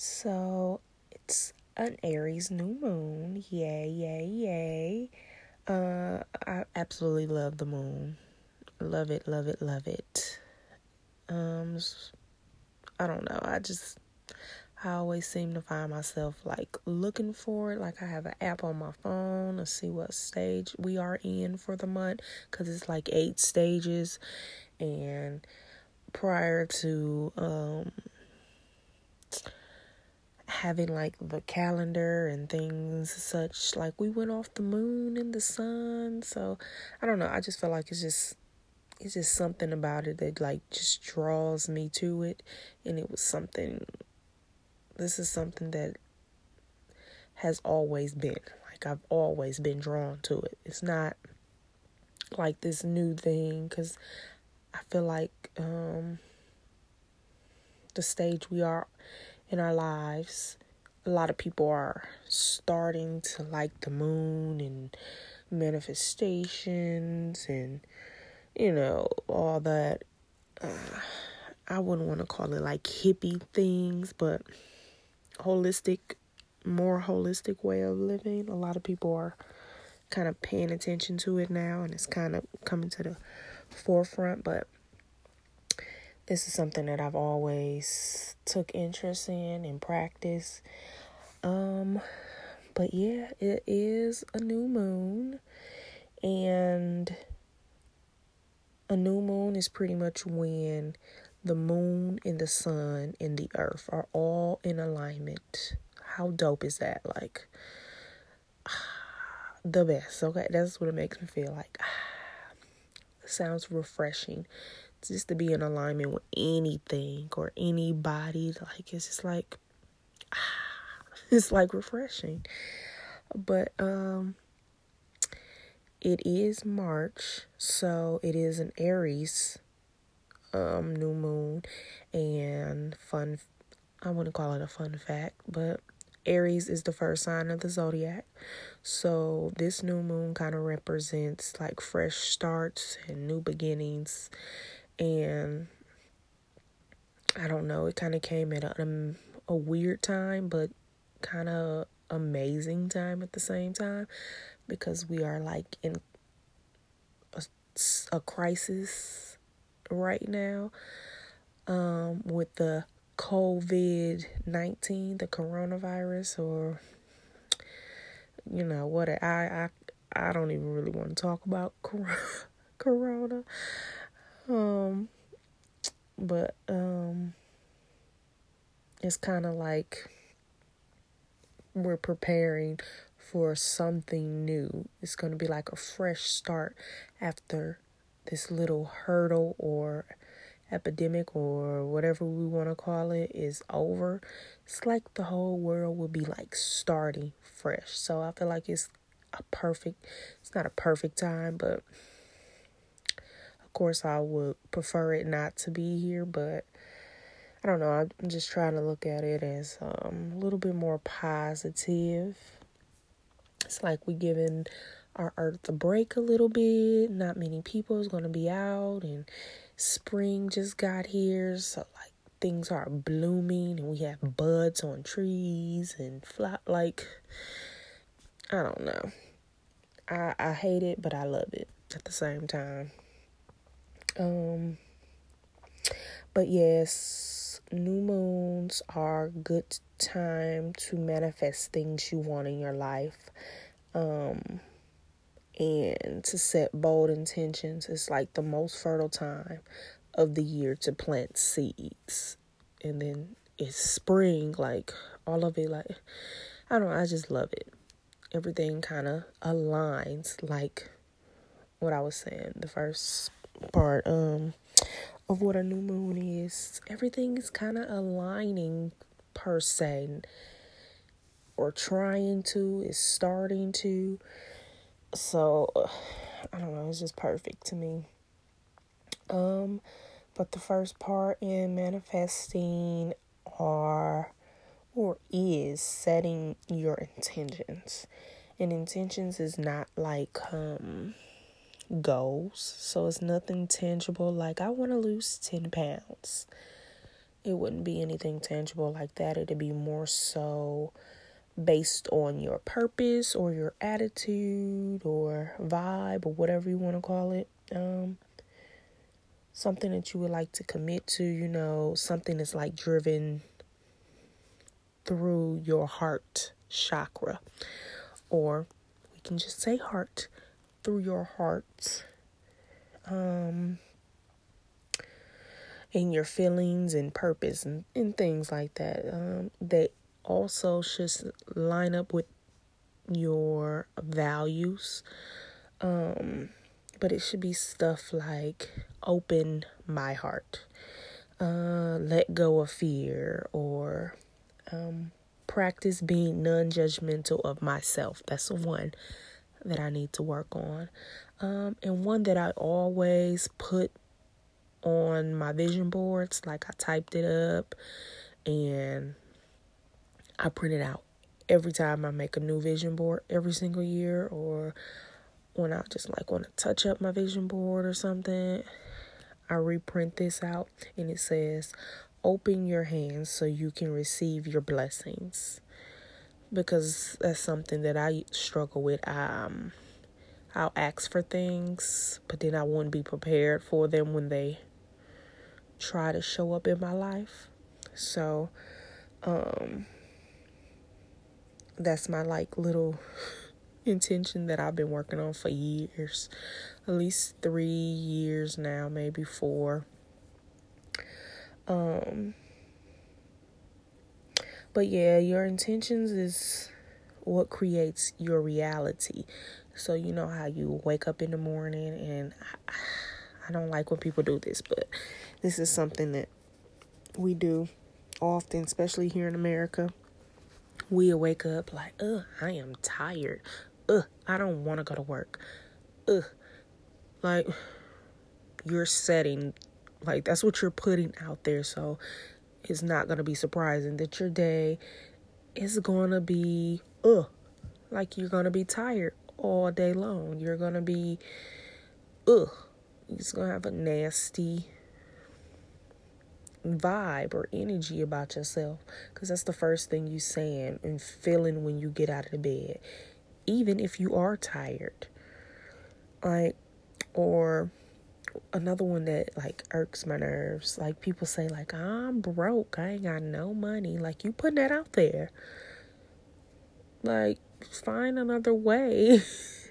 So it's an Aries new moon. Yay, yay, yay. Uh, I absolutely love the moon. Love it, love it, love it. Um, I don't know. I just, I always seem to find myself like looking for it. Like I have an app on my phone to see what stage we are in for the month because it's like eight stages. And prior to, um, having like the calendar and things such like we went off the moon and the sun so i don't know i just feel like it's just it's just something about it that like just draws me to it and it was something this is something that has always been like i've always been drawn to it. It's not like this new thing because i feel like um the stage we are in our lives. A lot of people are starting to like the moon and manifestations and, you know, all that. Uh, I wouldn't want to call it like hippie things, but holistic, more holistic way of living. A lot of people are kind of paying attention to it now and it's kind of coming to the forefront, but this is something that I've always took interest in and practice. Um, but yeah, it is a new moon, and a new moon is pretty much when the moon and the sun and the earth are all in alignment. How dope is that? Like, the best. Okay, that's what it makes me feel like. sounds refreshing just to be in alignment with anything or anybody. Like it's just like it's like refreshing. But um it is March, so it is an Aries um new moon and fun I wouldn't call it a fun fact, but Aries is the first sign of the zodiac. So this new moon kind of represents like fresh starts and new beginnings and I don't know, it kind of came at a, a weird time, but kind of amazing time at the same time because we are like in a, a crisis right now um, with the COVID 19, the coronavirus, or you know what I I I don't even really want to talk about corona um, but um, it's kind of like we're preparing for something new. It's going to be like a fresh start after this little hurdle or epidemic or whatever we want to call it is over. It's like the whole world will be like starting fresh. So I feel like it's a perfect, it's not a perfect time, but course, I would prefer it not to be here, but I don't know. I'm just trying to look at it as um, a little bit more positive. It's like we're giving our earth a break a little bit. Not many people is going to be out, and spring just got here, so like things are blooming, and we have buds on trees and flat. Like I don't know. I I hate it, but I love it at the same time. Um, but yes, new moons are good time to manifest things you want in your life. Um, and to set bold intentions. It's like the most fertile time of the year to plant seeds. And then it's spring, like all of it, like I don't know, I just love it. Everything kind of aligns, like what I was saying. The first part um of what a new moon is. Everything is kind of aligning per se or trying to is starting to so I don't know, it's just perfect to me. Um but the first part in manifesting are or is setting your intentions. And intentions is not like um goals. So it's nothing tangible like I want to lose 10 pounds. it wouldn't be anything tangible like that. It'd be more so based on your purpose or your attitude or vibe or whatever you want to call it. Um, something that you would like to commit to, you know, something that's like driven through your heart chakra. Or we can just say heart through your heart. Um, in your feelings and purpose and, and things like that. Um, they also should line up with your values. Um, but it should be stuff like open my heart, uh, let go of fear, or um, practice being non judgmental of myself. That's the one that I need to work on. Um, and one that I always put on my vision boards, like I typed it up and I print it out every time I make a new vision board every single year or when I just like want to touch up my vision board or something, I reprint this out and it says, Open your hands so you can receive your blessings. Because that's something that I struggle with. Um, I'll ask for things, but then I won't be prepared for them when they try to show up in my life. So, um, that's my like little intention that I've been working on for years, at least three years now, maybe four. Um, but yeah, your intentions is what creates your reality. So you know how you wake up in the morning, and I, I don't like when people do this, but this is something that we do often, especially here in America. We wake up like, ugh, I am tired ugh, I don't want to go to work. Ugh. Like, you're setting, like, that's what you're putting out there. So, it's not going to be surprising that your day is going to be, ugh, like you're going to be tired all day long. You're going to be, ugh, you're just going to have a nasty vibe or energy about yourself because that's the first thing you saying and feeling when you get out of the bed even if you are tired. Like, or another one that like irks my nerves. Like people say, like I'm broke, I ain't got no money. Like you putting that out there. Like find another way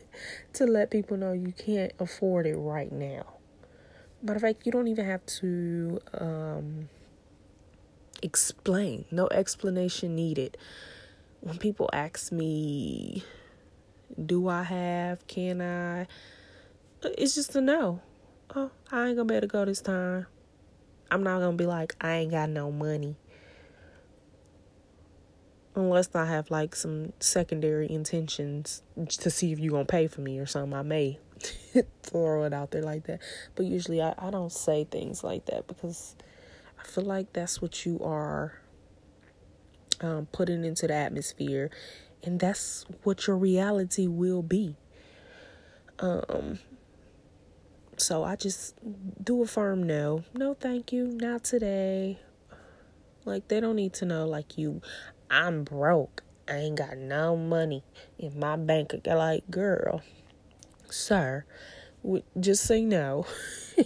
to let people know you can't afford it right now. Matter of fact, you don't even have to um, explain. No explanation needed. When people ask me do I have? Can I? It's just a no. Oh, I ain't gonna be able to go this time. I'm not gonna be like, I ain't got no money. Unless I have like some secondary intentions to see if you're gonna pay for me or something, I may throw it out there like that. But usually I, I don't say things like that because I feel like that's what you are um, putting into the atmosphere and that's what your reality will be. Um so I just do a firm no. No, thank you. Not today. Like they don't need to know like you I'm broke. I ain't got no money in my bank account. Like, girl, sir, just say no.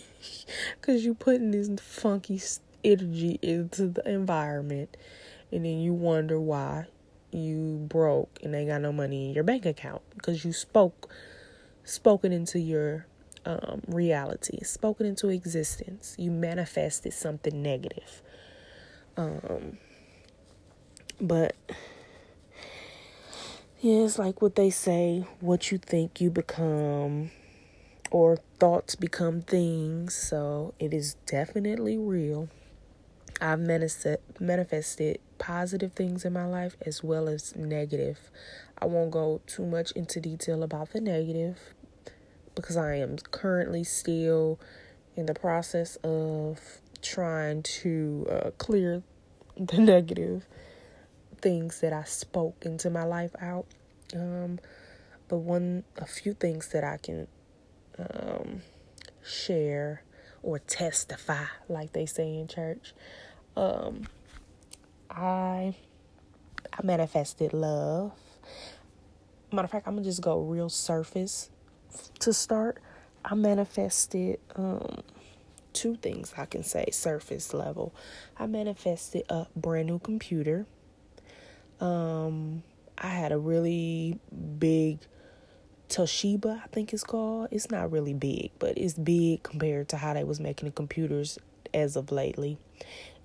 Because you putting this funky energy into the environment. And then you wonder why you broke and they got no money in your bank account because you spoke spoken into your um, reality, spoken into existence. You manifested something negative. Um, but yeah, it's like what they say: what you think, you become, or thoughts become things. So it is definitely real. I've manifested positive things in my life as well as negative. I won't go too much into detail about the negative because I am currently still in the process of trying to uh, clear the negative things that I spoke into my life out. Um, but one, a few things that I can um, share or testify, like they say in church Um, I I manifested love. Matter of fact, I'm gonna just go real surface to start. I manifested um two things I can say surface level. I manifested a brand new computer. Um, I had a really big Toshiba, I think it's called. It's not really big, but it's big compared to how they was making the computers as of lately.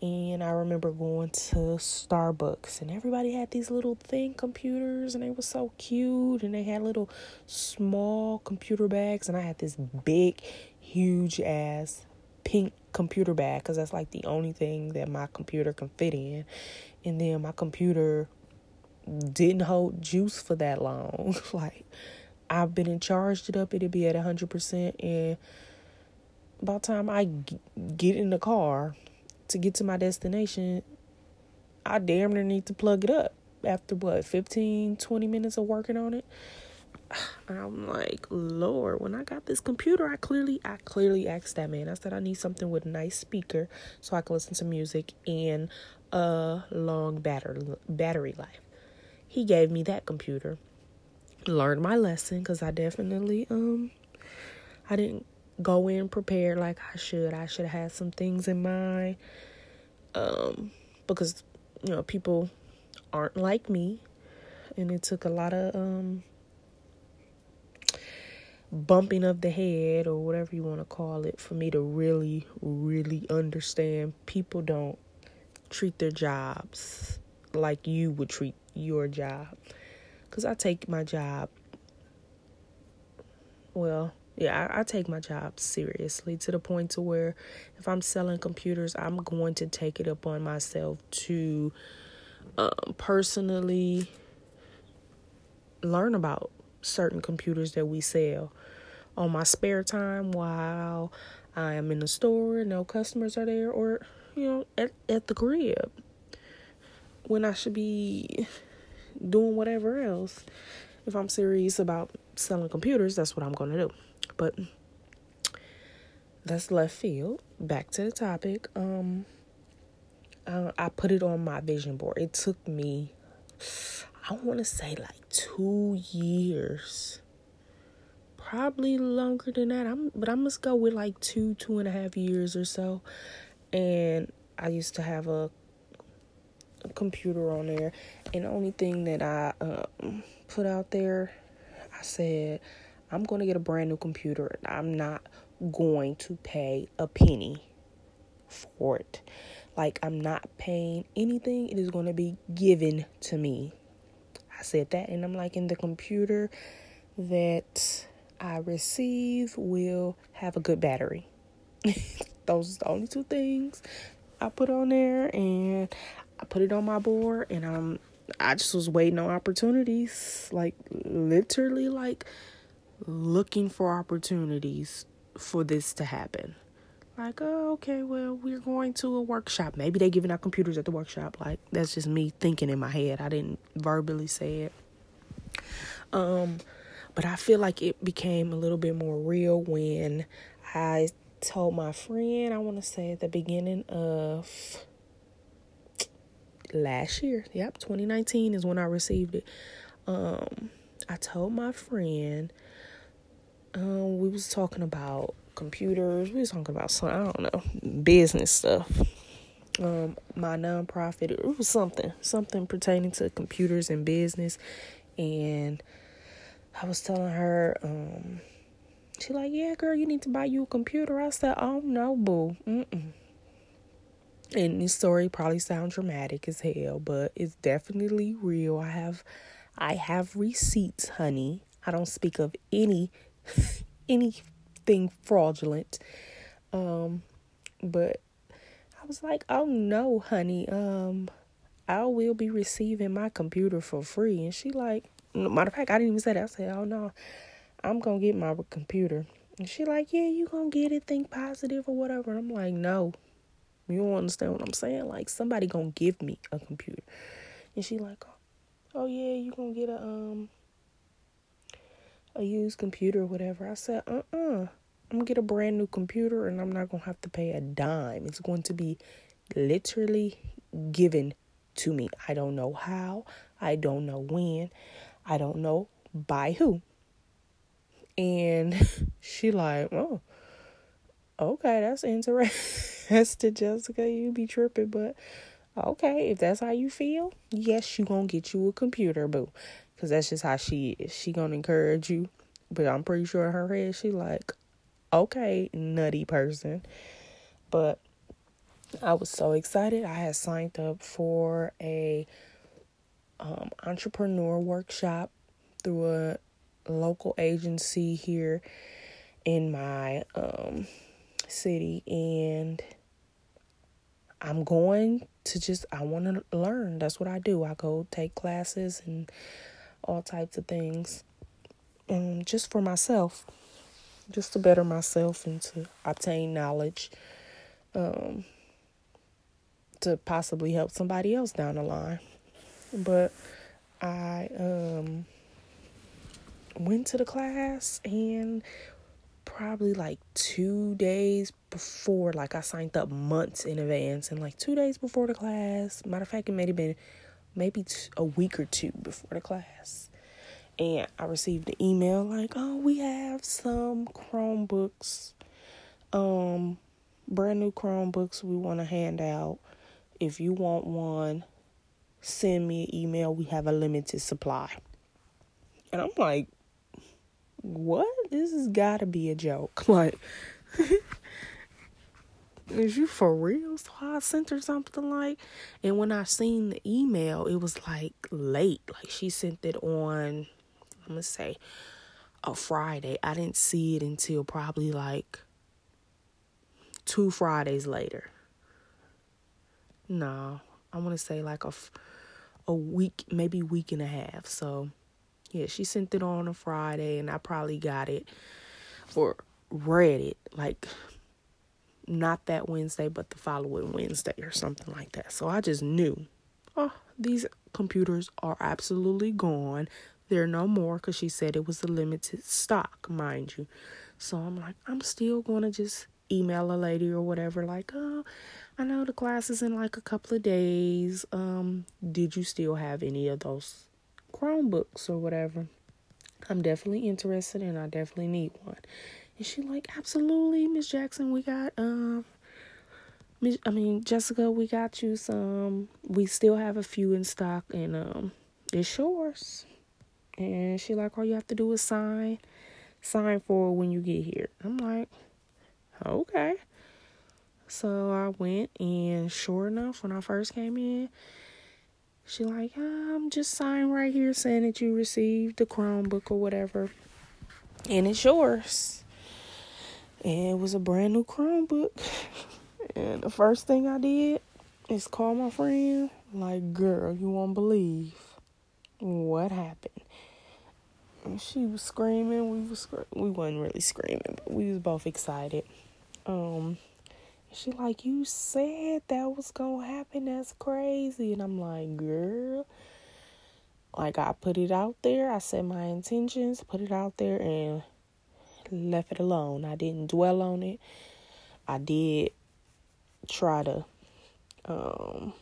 And I remember going to Starbucks and everybody had these little thin computers and they were so cute and they had little small computer bags and I had this big huge ass pink computer bag cuz that's like the only thing that my computer can fit in. And then my computer didn't hold juice for that long. like I've been in charged it up, it'd be at 100%. And by the time I get in the car to get to my destination, I damn near need to plug it up after what 15 20 minutes of working on it. I'm like lord when i got this computer i clearly i clearly asked that man. I said i need something with a nice speaker so i can listen to music and a long battery battery life. He gave me that computer. Learned my lesson because I definitely um I didn't go in prepared like I should. I should have had some things in mind. Um because you know people aren't like me and it took a lot of um bumping of the head or whatever you want to call it for me to really really understand people don't treat their jobs like you would treat your job because I take my job, well, yeah, I, I, take my job seriously to the point to where if I'm selling computers, I'm going to take it upon myself to um, personally learn about certain computers that we sell on my spare time while I am in the store, and no customers are there, or you know, at, at the crib when I should be doing whatever else. If I'm serious about selling computers, that's what I'm going to do. But that's left field. Back to the topic. Um, uh, I put it on my vision board. It took me, I want to say like two years, probably longer than that. I'm, but I must go with like two, two and a half years or so. And I used to have a computer on there, and the only thing that I um, put out there, I said, I'm going to get a brand new computer. I'm not going to pay a penny for it. Like, I'm not paying anything, it is going to be given to me. I said that, and I'm like, in the computer that I receive will have a good battery. Those are the only two things I put on there, and I put it on my board and um I just was waiting on opportunities, like literally like looking for opportunities for this to happen. Like, oh, okay, well, we're going to a workshop. Maybe they're giving out computers at the workshop. Like, that's just me thinking in my head. I didn't verbally say it. Um, but I feel like it became a little bit more real when I told my friend, I want to say at the beginning of last year. Yep, 2019 is when I received it. Um, I told my friend, um, we was talking about computers. We was talking about some, I don't know, business stuff. Um, my nonprofit, it was something, something pertaining to computers and business. And I was telling her, um, she like, yeah, girl, you need to buy you a computer. I said, oh no, boo. Mm-mm. And this story probably sounds dramatic as hell, but it's definitely real. I have I have receipts, honey. I don't speak of any anything fraudulent. Um but I was like, "Oh no, honey. Um I will be receiving my computer for free." And she like, matter of fact, I didn't even say that. I said, "Oh no. I'm to get my computer." And she like, "Yeah, you to get it, think positive or whatever." And I'm like, "No. You don't understand what I'm saying? Like somebody gonna give me a computer. And she like, oh yeah, you gonna get a um a used computer or whatever. I said, uh uh-uh. uh. I'm gonna get a brand new computer and I'm not gonna have to pay a dime. It's going to be literally given to me. I don't know how, I don't know when, I don't know by who. And she like, oh, okay, that's interesting, Jessica. You be tripping, but okay, if that's how you feel, yes, she gonna get you a computer, boo. Cause that's just how she is. She gonna encourage you. But I'm pretty sure in her head she like, okay, nutty person. But I was so excited. I had signed up for a um, entrepreneur workshop through a local agency here in my um, city, and I'm going to just I want to learn. That's what I do. I go take classes and all types of things, and just for myself, just to better myself and to obtain knowledge. Um, to possibly help somebody else down the line. But I um went to the class and probably like two days before, like I signed up months in advance, and like two days before the class, matter of fact, it may have been maybe t- a week or two before the class. And I received an email like, oh, we have some Chromebooks, um, brand new Chromebooks we want to hand out. If you want one, send me an email. We have a limited supply. And I'm like, what? This has got to be a joke. Like, is you for real? So I sent her something like, and when I seen the email, it was like late. Like she sent it on, I'm gonna say, a Friday. I didn't see it until probably like two Fridays later. No, I want to say like a, a week, maybe week and a half. So, yeah, she sent it on a Friday, and I probably got it or read it like not that Wednesday, but the following Wednesday or something like that. So I just knew, oh, these computers are absolutely gone. They're no more because she said it was a limited stock, mind you. So I'm like, I'm still going to just email a lady or whatever, like, oh, I know the class is in like a couple of days. Um, did you still have any of those Chromebooks or whatever? I'm definitely interested and I definitely need one. And she like, absolutely, Miss Jackson, we got um I mean, Jessica, we got you some. We still have a few in stock, and um, it's yours. And she like, all you have to do is sign, sign for when you get here. I'm like, okay. So I went, and sure enough, when I first came in, she like, um, just sign right here saying that you received the Chromebook or whatever, and it's yours. And it was a brand new Chromebook. And the first thing I did is call my friend, like, girl, you won't believe what happened. And she was screaming. We was we wasn't really screaming, but we was both excited. Um, she like, you said that was gonna happen. That's crazy. And I'm like, girl. Like I put it out there. I said my intentions, put it out there, and left it alone. I didn't dwell on it. I did try to um,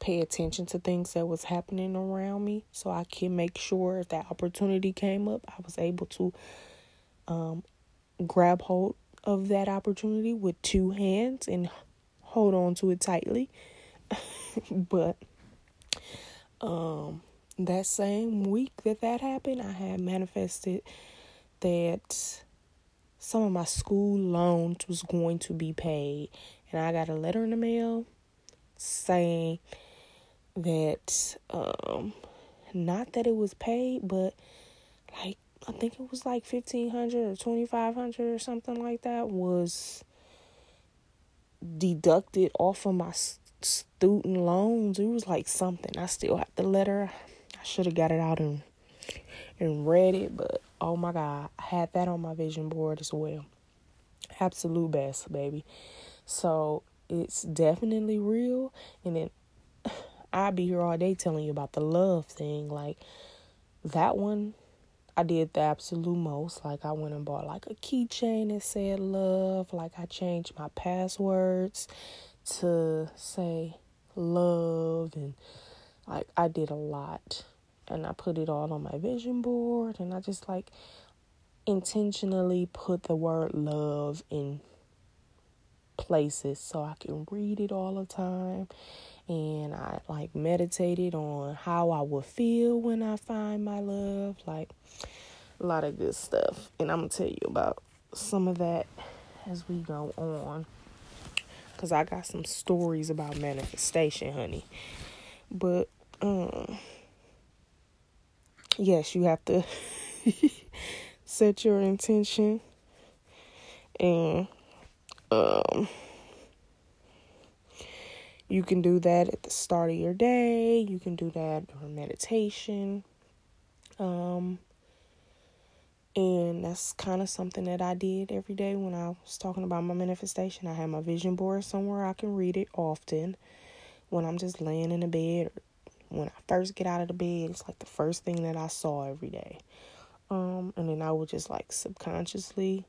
pay attention to things that was happening around me so I can make sure if that opportunity came up, I was able to um, grab hold of that opportunity with two hands and hold on to it tightly. but um, that same week that that happened, I had manifested that some of my school loans was going to be paid and I got a letter in the mail saying that um not that it was paid but like I think it was like 1500 or 2500 or something like that was deducted off of my student loans. It was like something. I still have the letter. I should have got it out and and read it, but oh my god, I had that on my vision board as well. Absolute best, baby. So it's definitely real, and then I'd be here all day telling you about the love thing. Like that one I did the absolute most. Like I went and bought like a keychain that said love. Like I changed my passwords to say love and like I did a lot and I put it all on my vision board and I just like intentionally put the word love in places so I can read it all the time. And I like meditated on how I would feel when I find my love like a lot of good stuff. And I'm going to tell you about some of that as we go on cuz I got some stories about manifestation honey. But um yes you have to set your intention and um you can do that at the start of your day you can do that during meditation um and that's kind of something that I did every day when I was talking about my manifestation. I had my vision board somewhere I can read it often when I'm just laying in the bed or when I first get out of the bed. It's like the first thing that I saw every day. Um, and then I would just like subconsciously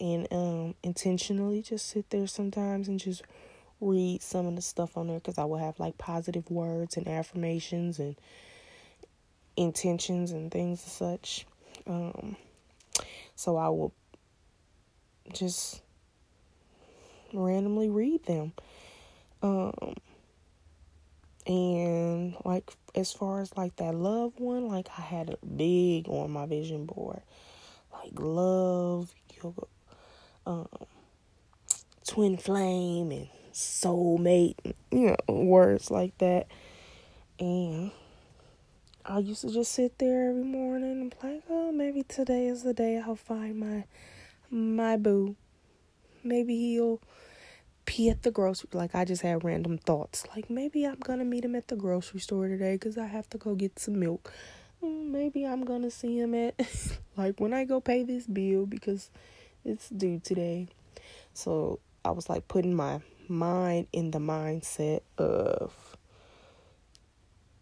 and um, intentionally just sit there sometimes and just read some of the stuff on there because I would have like positive words and affirmations and intentions and things and such. Um, so I will just randomly read them. Um, and like as far as like that love one, like I had a big on my vision board, like love, yoga, um, twin flame, and soulmate, you know, words like that. And I used to just sit there every morning and be like, oh, maybe today is the day I'll find my my boo. Maybe he'll pee at the grocery. Like I just had random thoughts. Like maybe I'm gonna meet him at the grocery store today because I have to go get some milk. Mm, maybe I'm gonna see him at like when I go pay this bill because it's due today. So I was like putting my mind in the mindset of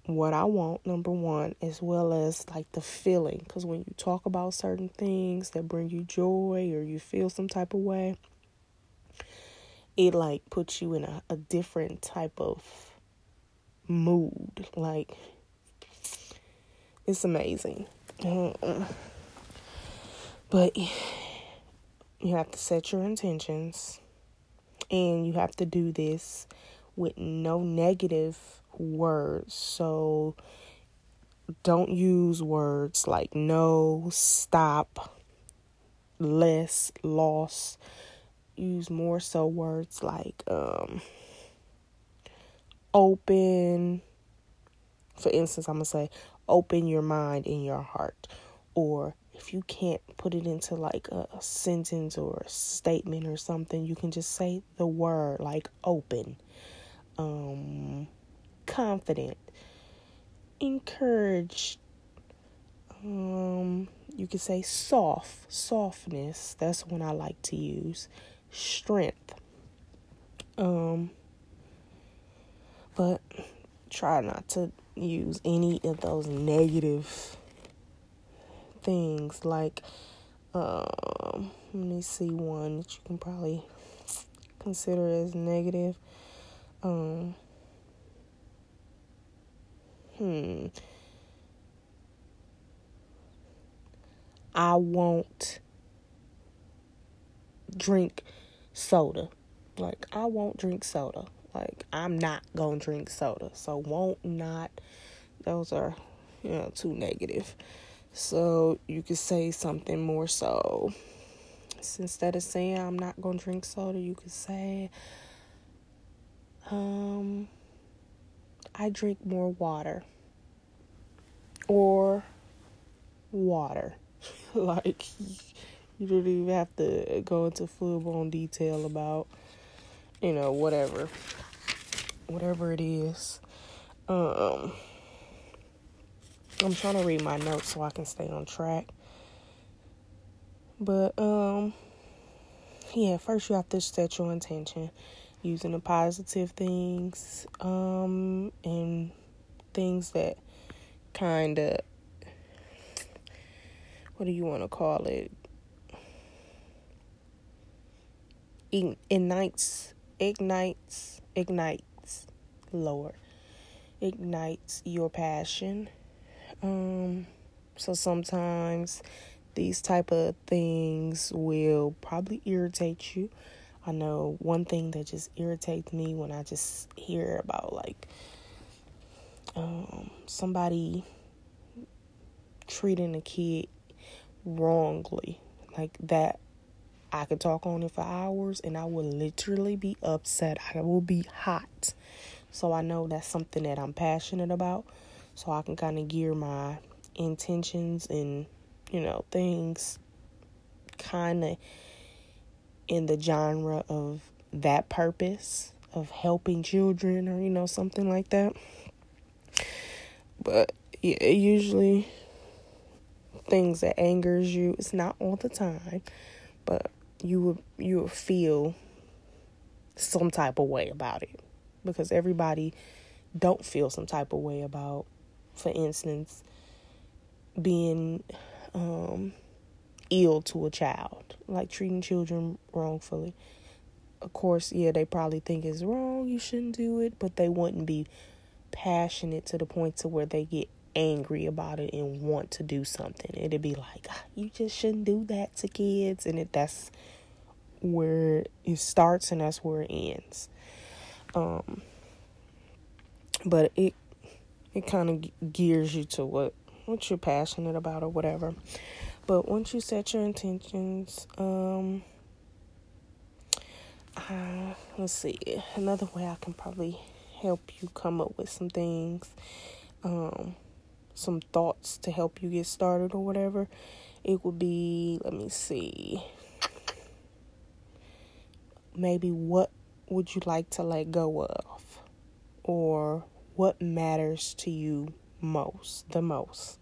what I want, number one, as well as like the feeling. Because when you talk about certain things that bring you joy or you feel some type of way, it like puts you in a, a different type of mood. Like it's amazing. But you have to set your intentions and you have to do this with no negative words. So don't use words like no, stop, less, loss use more so words like um, open. For instance, I'm going to say open your mind and your heart. Or if you can't put it into like a, sentence or a statement or something, you can just say the word like open, um, confident, encouraged, um, you can say soft, softness. That's one I like to use strength. Um, but try not to use any of those negative things. Like um let me see one that you can probably consider as negative. Um hmm. I won't drink soda. Like I won't drink soda. Like I'm not gonna drink soda. So won't not those are you know too negative. So you could say something more so instead of saying I'm not gonna drink soda, you could say um I drink more water. Or water. like you don't even have to go into full blown detail about, you know, whatever. Whatever it is. Um I'm trying to read my notes so I can stay on track. But um yeah, first you have to set your intention using the positive things um and things that kind of what do you want to call it ignites ignites ignites lower ignites your passion. Um so sometimes these type of things will probably irritate you. I know one thing that just irritates me when i just hear about like um somebody treating a kid wrongly like that I could talk on it for hours and I will literally be upset. I will be hot. So I know that's something that I'm passionate about. So I can kind of gear my intentions and, you know, things kind of in the genre of that purpose of helping children or, you know, something like that. But yeah, usually things that angers you, it's not all the time, but you will you will feel some type of way about it. Because everybody don't feel some type of way about for instance being um, ill to a child. Like treating children wrongfully. Of course yeah they probably think it's wrong you shouldn't do it but they wouldn't be passionate to the point to where they get angry about it and want to do something. It'd be like, ah, you just shouldn't do that to kids, and it that's where it starts and that's where it ends. Um, but it it kind of gears you to what what you're passionate about or whatever. But once you set your intentions, um, uh, let's see another way I can probably help you come up with some things. Um, some thoughts to help you get started or whatever, it would be let me see. Maybe what would you like to let go of? Or what matters to you most, the most?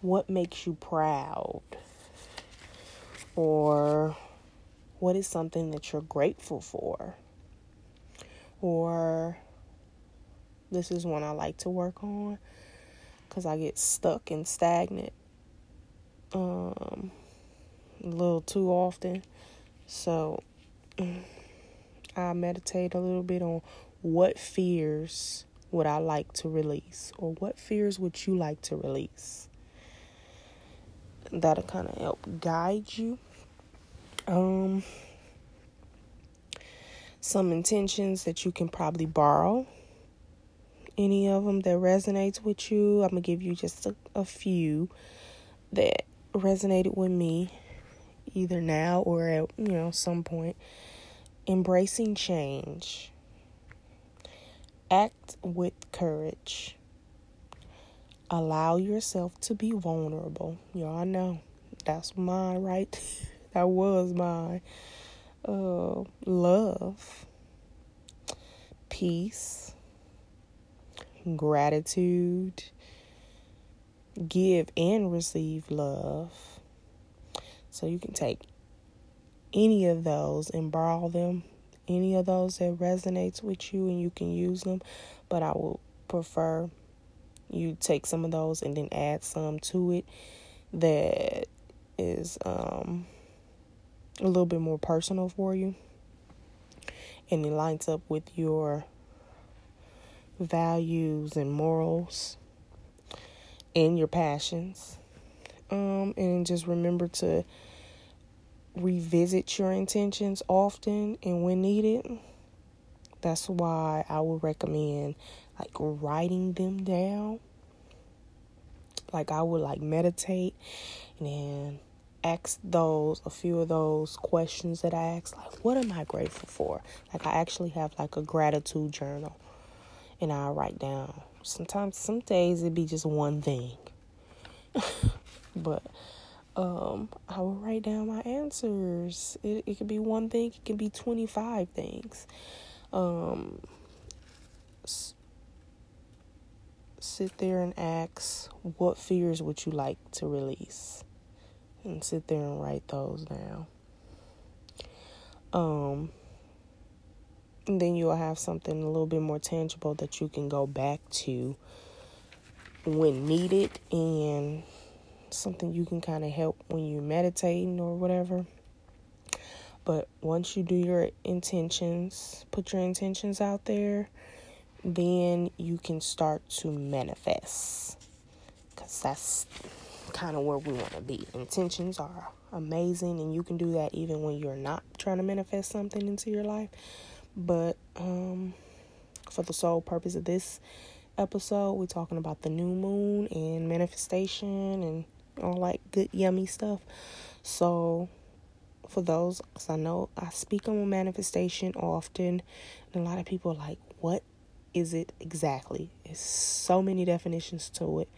What makes you proud? Or what is something that you're grateful for? Or this is one I like to work on because I get stuck and stagnant um, a little too often. So I meditate a little bit on what fears would I like to release or what fears would you like to release. That'll kind of help guide you. Um, some intentions that you can probably borrow any of them that resonates with you. I'm going to give you just a, a few that resonated with me either now or at, you know, some point. Embracing change. Act with courage. Allow yourself to be vulnerable. Y'all know that's mine, right? that was mine. Uh, love, peace, gratitude, give and receive love. So you can take any of those and borrow them, any of those that resonates with you and you can use them, but I will prefer you take some of those and then add some to it that is um, a little bit more personal for you and it lines up with your values and morals and your passions. Um, and just remember to revisit your intentions often and when needed. That's why I would recommend like writing them down. Like I would like meditate and then ask those a few of those questions that I ask like what am I grateful for? Like I actually have like a gratitude journal and I'll write down. Sometimes, some days it'd be just one thing, but um, I will write down my answers. It it could be one thing. It can be twenty five things. Um, s- sit there and ask, what fears would you like to release, and sit there and write those down. Um, and then you'll have something a little bit more tangible that you can go back to when needed and something you can kind of help when you're meditating or whatever. But once you do your intentions, put your intentions out there, then you can start to manifest. Because that's kind of where we want to be. Intentions are amazing, and you can do that even when you're not trying to manifest something into your life. But um, for the sole purpose of this episode, we're talking about the new moon and manifestation and all that good, yummy stuff. So, for those, because I know I speak on manifestation often, and a lot of people are like, what is it exactly? It's so many definitions to it.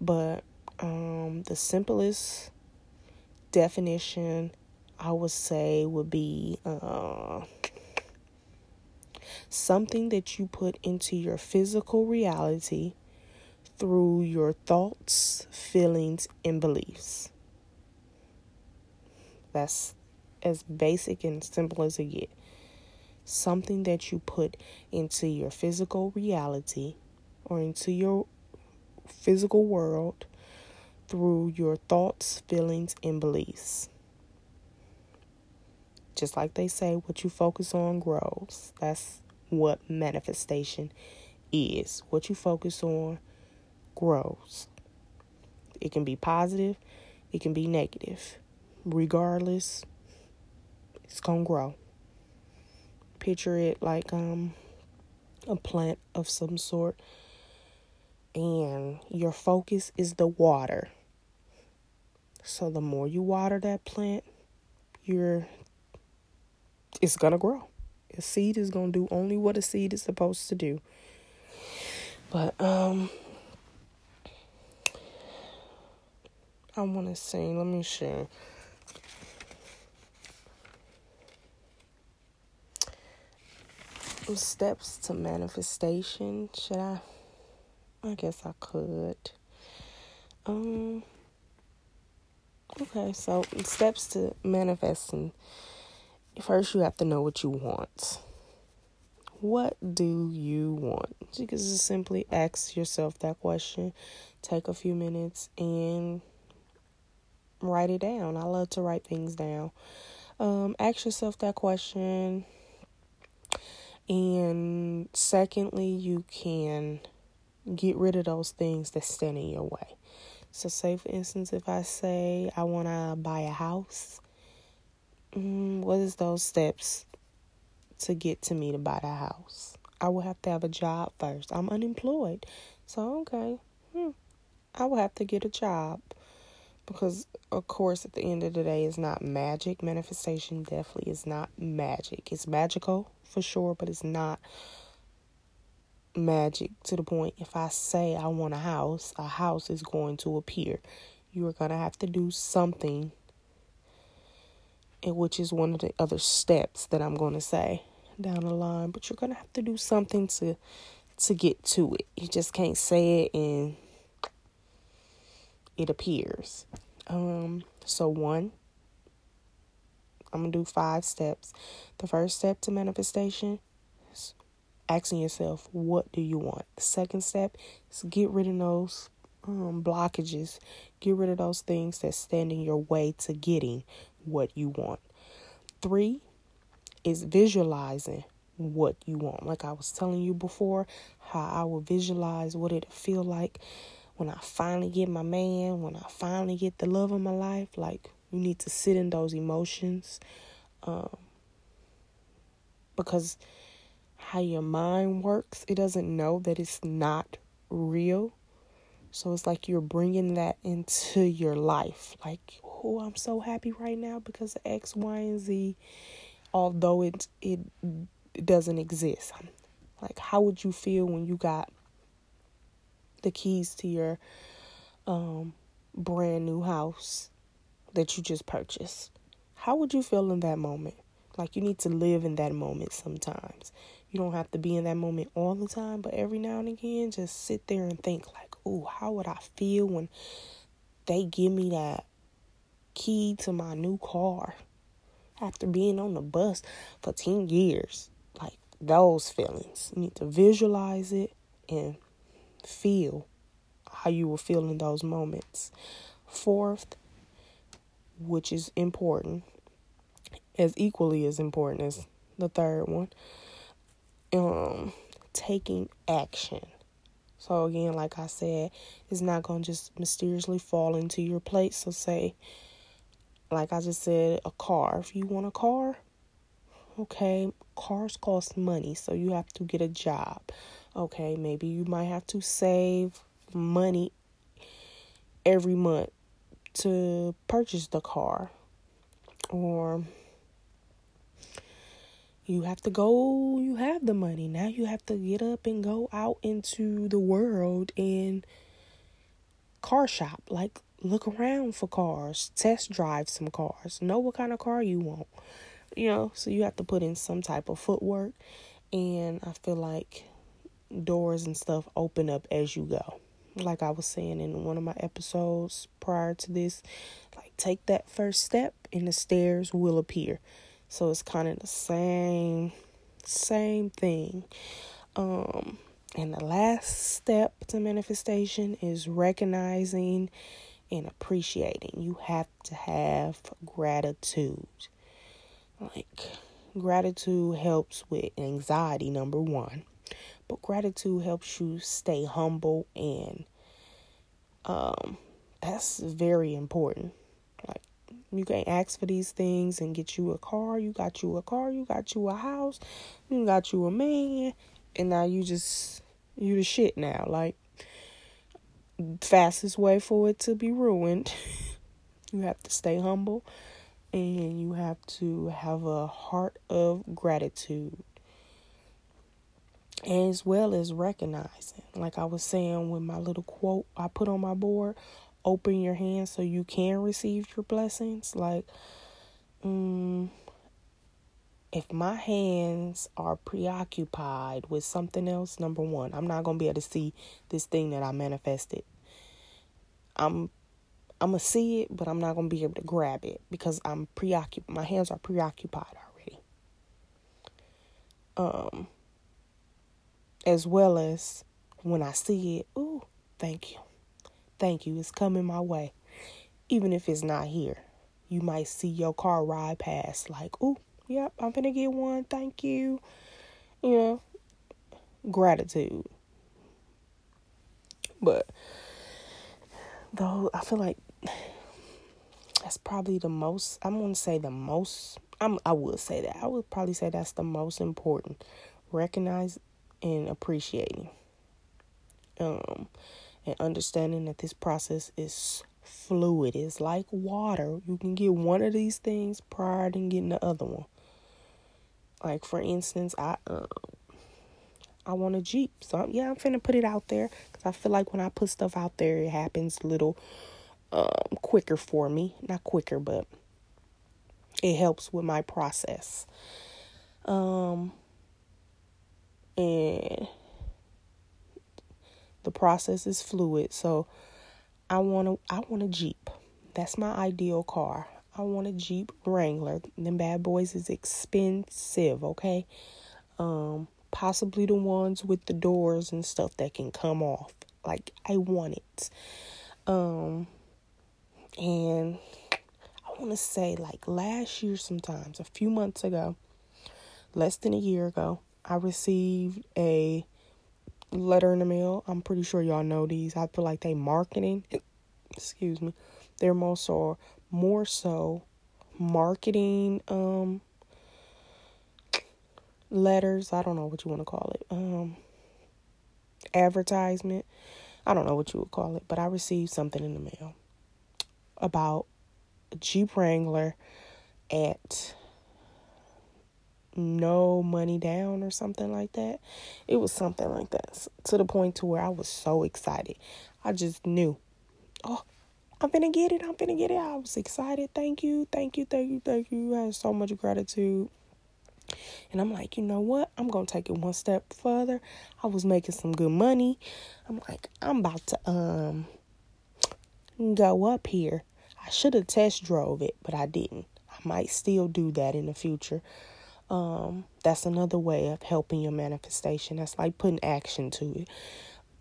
But um, the simplest definition I would say would be uh, something that you put into your physical reality through your thoughts, feelings, and beliefs. That's as basic and simple as it gets. Something that you put into your physical reality or into your physical world through your thoughts, feelings, and beliefs. Just like they say, what you focus on grows. That's what manifestation is. What you focus on grows. It can be positive, it can be negative. Regardless, it's going to grow. Picture it like um a plant of some sort and your focus is the water. So the more you water that plant, you're it's going to grow. A seed is going to do only what a seed is supposed to do. But um I want to sing. Let me share. Steps to manifestation. Should I? I guess I could. Um. Okay, so steps to manifesting. First, you have to know what you want. What do you want? You can just simply ask yourself that question. Take a few minutes and write it down. I love to write things down. Um, ask yourself that question. And secondly, you can get rid of those things that stand in your way. So, say for instance, if I say I want to buy a house, mm, what is those steps to get to me to buy the house? I will have to have a job first. I'm unemployed, so okay, hmm, I will have to get a job because of course at the end of the day it's not magic. Manifestation definitely is not magic. It's magical for sure but it's not magic to the point if i say i want a house a house is going to appear. You are going to have to do something and which is one of the other steps that i'm going to say down the line but you're going to have to do something to to get to it you just can't say it and it appears. Um, so one, I'm gonna do five steps. The first step to manifestation is asking yourself, what do you want? The second step is get rid of those um, blockages, get rid of those things that stand in your way to getting what you want. Three is visualizing what you want. Like I was telling you before, how I will visualize what it feel like when I finally get my man, when I finally get the love of my life, like you need to sit in those emotions. Um, because how your mind works, it doesn't know that it's not real. So it's like you're bringing that into your life. Like, oh, I'm so happy right now because of X, Y, and Z. Although it it, it doesn't exist. Like, how would you feel when you got the keys to your um, brand new house that you just purchased. How would you feel in that moment? Like you need to live in that moment sometimes. You don't have to be in that moment all the time, but every now and again, just sit there and think like, "Oh, how would I feel when they give me that key to my new car after being on the bus for 10 years?" Like those feelings. You need to visualize it and feel how you will feel in those moments. Fourth, which is important, as equally as important as the third one. Um, taking action. So again, like I said, it's not gonna just mysteriously fall into your plate. So say, like I just said, a car. If you want a car, okay, cars cost money, so you have to get a job. Okay, maybe you might have to save money every month to purchase the car. Or you have to go, you have the money. Now you have to get up and go out into the world and car shop. Like, look around for cars, test drive some cars, know what kind of car you want. You know, so you have to put in some type of footwork. And I feel like doors and stuff open up as you go. Like I was saying in one of my episodes prior to this, like take that first step and the stairs will appear. So it's kind of the same same thing. Um and the last step to manifestation is recognizing and appreciating. You have to have gratitude. Like gratitude helps with anxiety number 1. But gratitude helps you stay humble and um that's very important. Like, you can't ask for these things and get you a car. You got you a car. You got you a house. You got you a man. And now you just, you the shit now. Like, fastest way for it to be ruined. you have to stay humble and you have to have a heart of gratitude as well as recognizing like i was saying with my little quote i put on my board open your hands so you can receive your blessings. Like, um, if my hands are preoccupied with something else, number one, I'm not gonna be able to see this thing that I manifested. I'm I'm gonna see it, but I'm not gonna be able to grab it because I'm preoccupied. My hands are preoccupied already. Um, as well as when I see it, ooh, thank you. Thank you. It's coming my way. Even if it's not here, you might see your car ride past, like, oh, yep, I'm gonna get one. Thank you. You know, gratitude. But though I feel like that's probably the most I'm gonna say the most I'm I would say that. I would probably say that's the most important. Recognize and appreciating. Um and understanding that this process is fluid. It's like water. You can get one of these things prior to getting the other one. Like for instance, I uh, I want a Jeep. So I'm, yeah, I'm finna put it out there because I feel like when I put stuff out there, it happens a little um, quicker for me. Not quicker, but it helps with my process. Um, and the process is fluid. So I want to I want a Jeep. That's my ideal car. I want a Jeep Wrangler. Them bad boys is expensive, okay? Um possibly the ones with the doors and stuff that can come off. Like I want it. Um and I want to say like last year sometimes, a few months ago, less than a year ago, I received a letter in the mail. I'm pretty sure y'all know these. I feel like they marketing. Excuse me. They're more so more so marketing um letters. I don't know what you want to call it. Um advertisement. I don't know what you would call it, but I received something in the mail about a Jeep Wrangler at no money down or something like that. It was something like that to the point to where I was so excited. I just knew, oh, I'm gonna get it. I'm gonna get it. I was excited. Thank you, thank you, thank you, thank you. I had so much gratitude. And I'm like, you know what? I'm gonna take it one step further. I was making some good money. I'm like, I'm about to um go up here. I should have test drove it, but I didn't. I might still do that in the future. Um, that's another way of helping your manifestation. That's like putting action to it.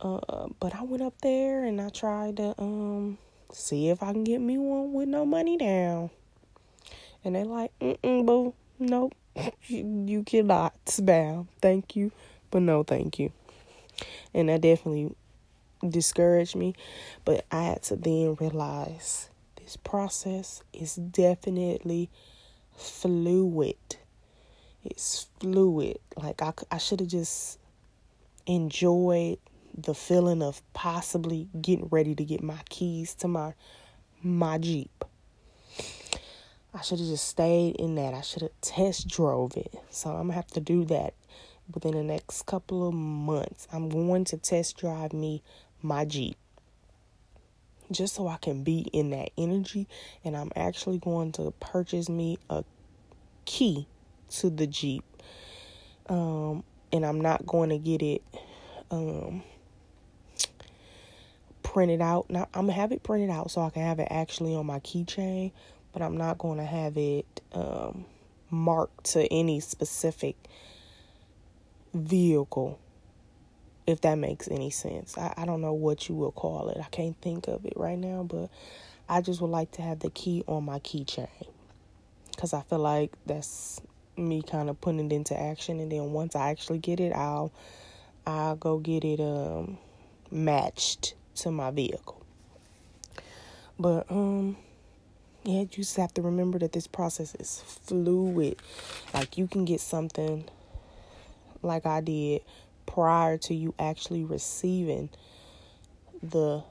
Uh, but I went up there and I tried to um see if I can get me one with no money down. And they're like, mm boo, nope, you, cannot, ma'am. Thank you, but no, thank you. And that definitely discouraged me. But I had to then realize this process is definitely fluid. It's fluid. Like I, I should have just enjoyed the feeling of possibly getting ready to get my keys to my my Jeep. I should have just stayed in that. I should have test drove it. So I'm gonna have to do that within the next couple of months. I'm going to test drive me my Jeep. Just so I can be in that energy and I'm actually going to purchase me a key to the Jeep. Um and I'm not going to get it um printed out. Now I'm gonna have it printed out so I can have it actually on my keychain, but I'm not to have it um, marked to any specific vehicle. If that makes any sense, I, I don't know what you will call it. I can't think of it right now, but I just would like to have the key on my keychain because I feel like that's me kind of putting it into action, and then once I actually get it, I'll I'll go get it um matched to my vehicle. But um yeah, you just have to remember that this process is fluid. Like you can get something like I did prior to you actually receiving the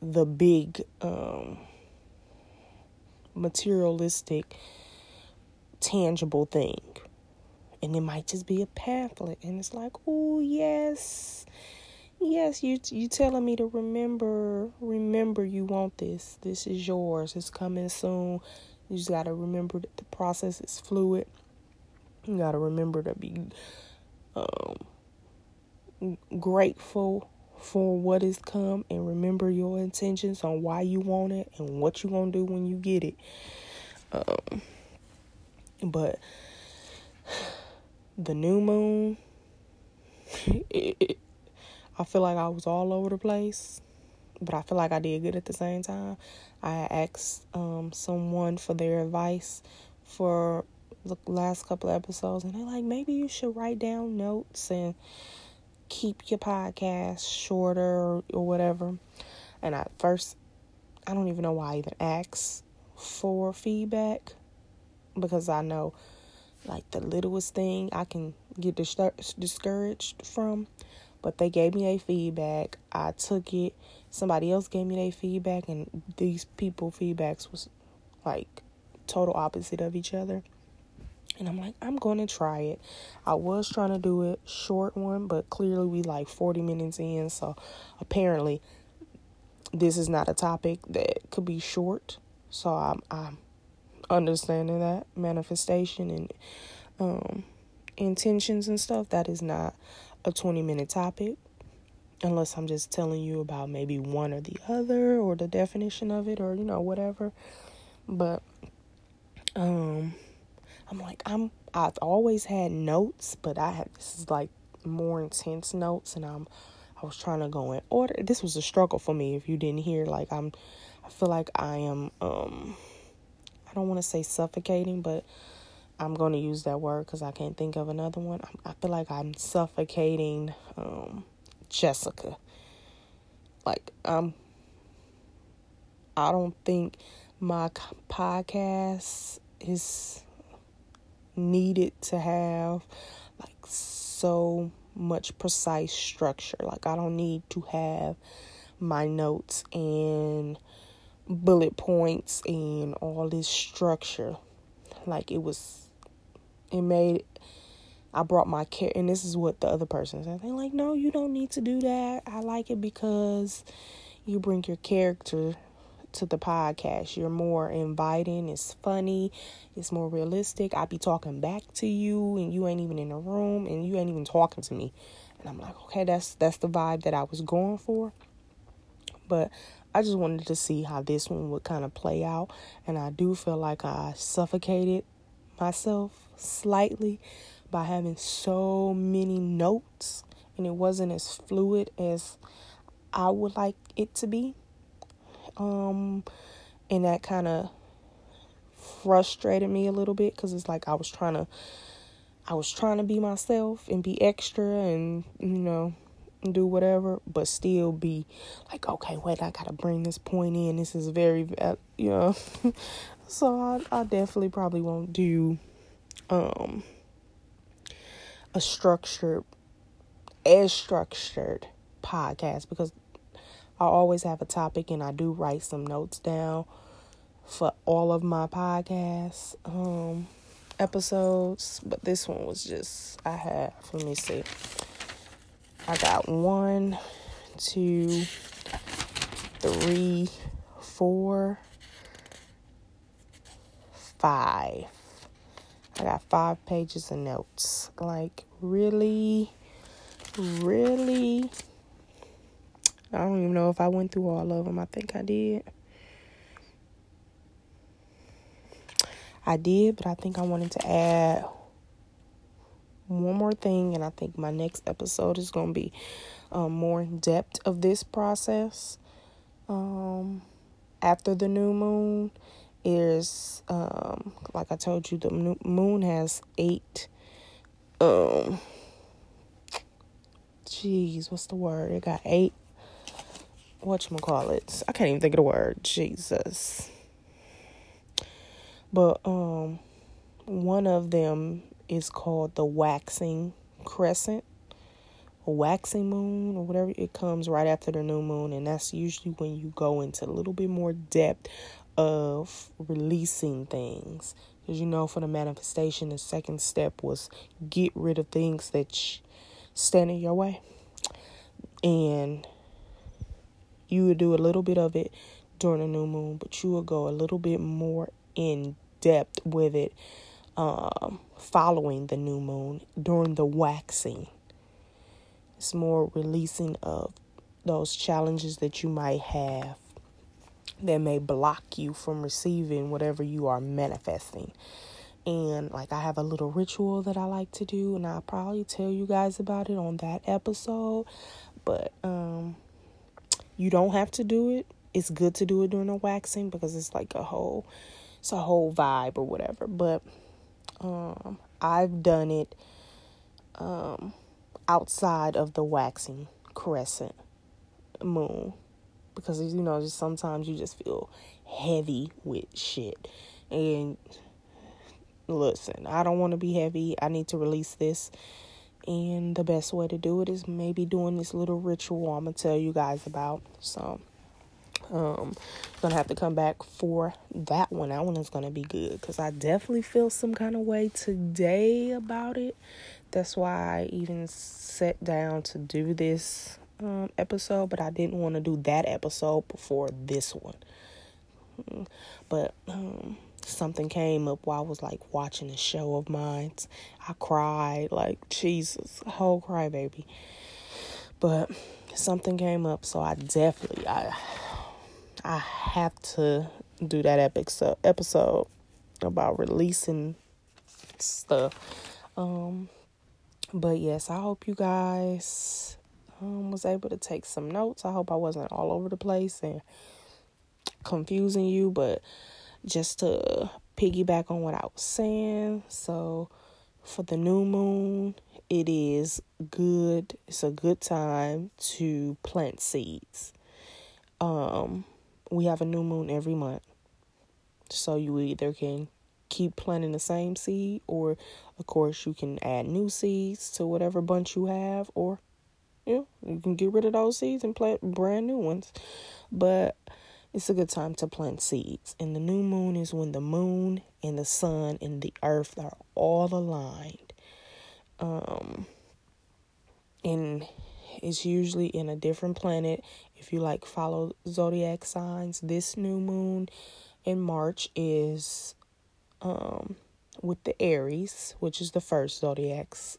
the big um materialistic tangible thing. And it might just be a pamphlet and it's like, "Oh, yes yes you you telling me to remember remember you want this. This is yours. It's coming soon. You just got to remember that the process is fluid. You got to remember to be um, grateful for what has come and remember your intentions on why you want it and what you're going to do when you get it. Um, but the new moon it, it, I feel like I was all over the place, but I feel like I did good at the same time. I asked um, someone for their advice for the last couple episodes, and they're like, maybe you should write down notes and keep your podcast shorter or, or whatever. And at first, I don't even know why I even asked for feedback because I know like the littlest thing I can get discouraged from but they gave me a feedback. I took it. Somebody else gave me their feedback, and these people feedbacks was like total opposite of each other. And I'm like, I'm going to try it. I was trying to do a short one, but clearly we like 40 minutes in, so apparently this is not a topic that could be short. So I'm I'm understanding that manifestation and um intentions and stuff that is not a 20 minute topic unless I'm just telling you about maybe one or the other or the definition of it or you know whatever. But um I'm like I'm I've always had notes but I have this is like more intense notes and I'm I was trying to go in order. This was a struggle for me if you didn't hear like I'm I feel like I am um I don't want to say suffocating but I'm going to use that word because I can't think of another one. I feel like I'm suffocating um, Jessica. Like I'm. I don't think my podcast is needed to have like so much precise structure. Like I don't need to have my notes and bullet points and all this structure. Like it was it made I brought my care, and this is what the other person said. They're like, no, you don't need to do that. I like it because you bring your character to the podcast. You're more inviting. It's funny. It's more realistic. I'd be talking back to you, and you ain't even in the room, and you ain't even talking to me. And I'm like, okay, that's that's the vibe that I was going for. But I just wanted to see how this one would kind of play out, and I do feel like I suffocated myself slightly by having so many notes and it wasn't as fluid as I would like it to be. Um and that kind of frustrated me a little bit because it's like I was trying to I was trying to be myself and be extra and you know do whatever, but still be like, okay, wait, I gotta bring this point in. This is very, uh, you know. so I, I definitely probably won't do um a structured, as structured podcast because I always have a topic and I do write some notes down for all of my podcasts. Um episodes, but this one was just I had Let me see. I got one, two, three, four, five. I got five pages of notes. Like, really, really. I don't even know if I went through all of them. I think I did. I did, but I think I wanted to add one more thing, and I think my next episode is going to be um, more in depth of this process. Um, after the new moon is, um, like I told you, the moon has eight. Um, jeez, what's the word? It got eight. What you call it? I can't even think of the word. Jesus. But um one of them is called the waxing crescent waxing moon or whatever it comes right after the new moon and that's usually when you go into a little bit more depth of releasing things because you know for the manifestation the second step was get rid of things that stand in your way and you would do a little bit of it during the new moon but you would go a little bit more in depth with it um, following the new moon during the waxing. It's more releasing of those challenges that you might have that may block you from receiving whatever you are manifesting. And like I have a little ritual that I like to do and I'll probably tell you guys about it on that episode. But um you don't have to do it. It's good to do it during a waxing because it's like a whole it's a whole vibe or whatever. But um, I've done it um, outside of the waxing crescent moon because you know just sometimes you just feel heavy with shit. And listen i don't want to be heavy. I need to release this. And the best way to do it is maybe doing this little ritual i'm gonna tell you guys about. So um, gonna have to come back for that one. That one is gonna be good because I definitely feel some kind of way today about it. That's why I even sat down to do this um, episode, but I didn't want to do that episode before this one. Mm, but um, something came up while I was like watching a show of mine. I cried like Jesus, whole crybaby. But something came up, so I definitely I I have to do that episode episode about releasing stuff. Um, but yes, I hope you guys um, was able to take some notes. I hope I wasn't all over the place and confusing you, but just to piggyback on what I was saying. So, for the new moon, it is good. It's a good time to plant seeds. Um, we have a new moon every month. So you either can keep planting the same seed or of course you can add new seeds to whatever bunch you have or you know, you can get rid of those seeds and plant brand new ones. But it's a good time to plant seeds. And the new moon is when the moon and the sun and the earth are all aligned. Um and it's usually in a different planet if you like follow zodiac signs, this new moon in March is um with the Aries, which is the first zodiac's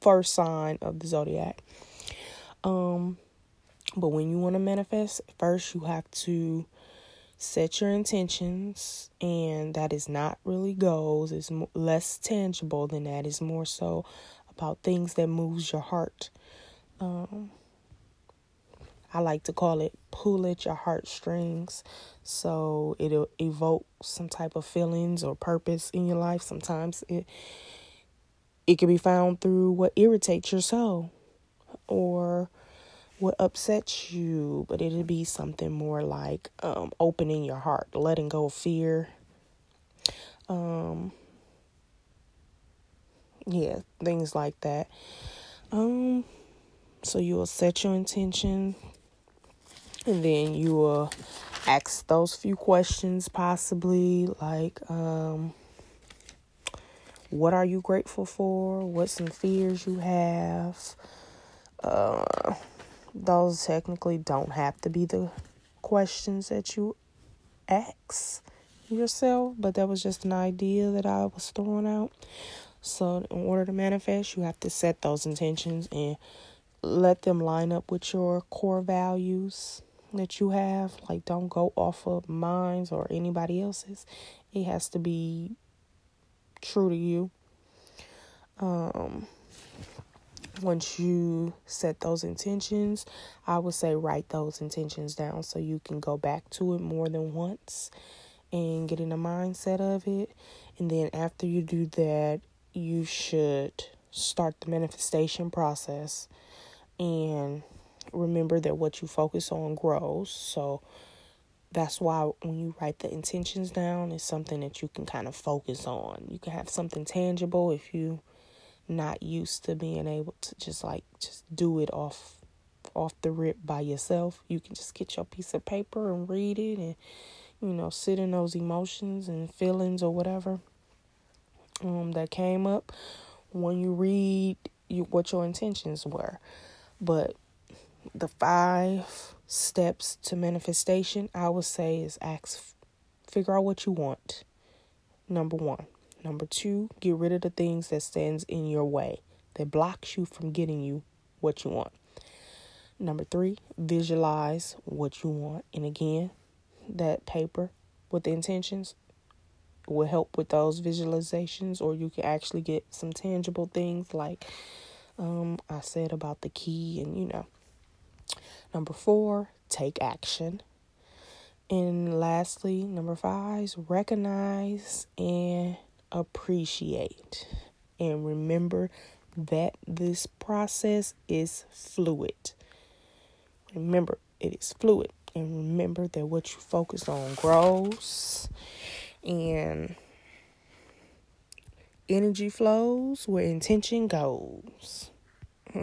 first sign of the zodiac. Um but when you want to manifest, first you have to set your intentions and that is not really goals it's less tangible than that it's more so about things that moves your heart um I like to call it pull at your heartstrings. So it'll evoke some type of feelings or purpose in your life. Sometimes it it can be found through what irritates your soul or what upsets you, but it'd be something more like um, opening your heart, letting go of fear. Um, yeah, things like that. Um, so you will set your intention, and then you will ask those few questions, possibly like, um, what are you grateful for? What some fears you have? Uh, those technically don't have to be the questions that you ask yourself, but that was just an idea that I was throwing out. So, in order to manifest, you have to set those intentions and let them line up with your core values that you have. Like, don't go off of mine or anybody else's. It has to be true to you. Um, once you set those intentions, I would say write those intentions down so you can go back to it more than once and get in the mindset of it. And then after you do that, you should start the manifestation process and remember that what you focus on grows. So that's why when you write the intentions down, it's something that you can kind of focus on. You can have something tangible if you not used to being able to just like just do it off off the rip by yourself. You can just get your piece of paper and read it and you know, sit in those emotions and feelings or whatever um that came up when you read you what your intentions were. But the five steps to manifestation, I would say, is ask, figure out what you want. Number one. Number two, get rid of the things that stands in your way that blocks you from getting you what you want. Number three, visualize what you want. And again, that paper with the intentions will help with those visualizations, or you can actually get some tangible things like um, I said about the key, and you know. Number four, take action. And lastly, number five is recognize and appreciate. And remember that this process is fluid. Remember, it is fluid. And remember that what you focus on grows and energy flows where intention goes.